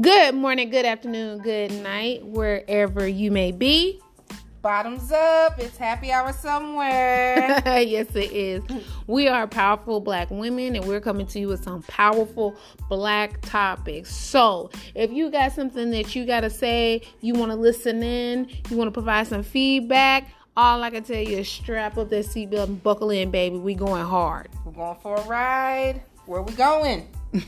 Good morning, good afternoon, good night, wherever you may be. Bottoms up. It's happy hour somewhere. yes, it is. We are powerful black women, and we're coming to you with some powerful black topics. So, if you got something that you got to say, you want to listen in, you want to provide some feedback, all I can tell you is strap up that seatbelt and buckle in, baby. We going hard. We're going for a ride. Where we going?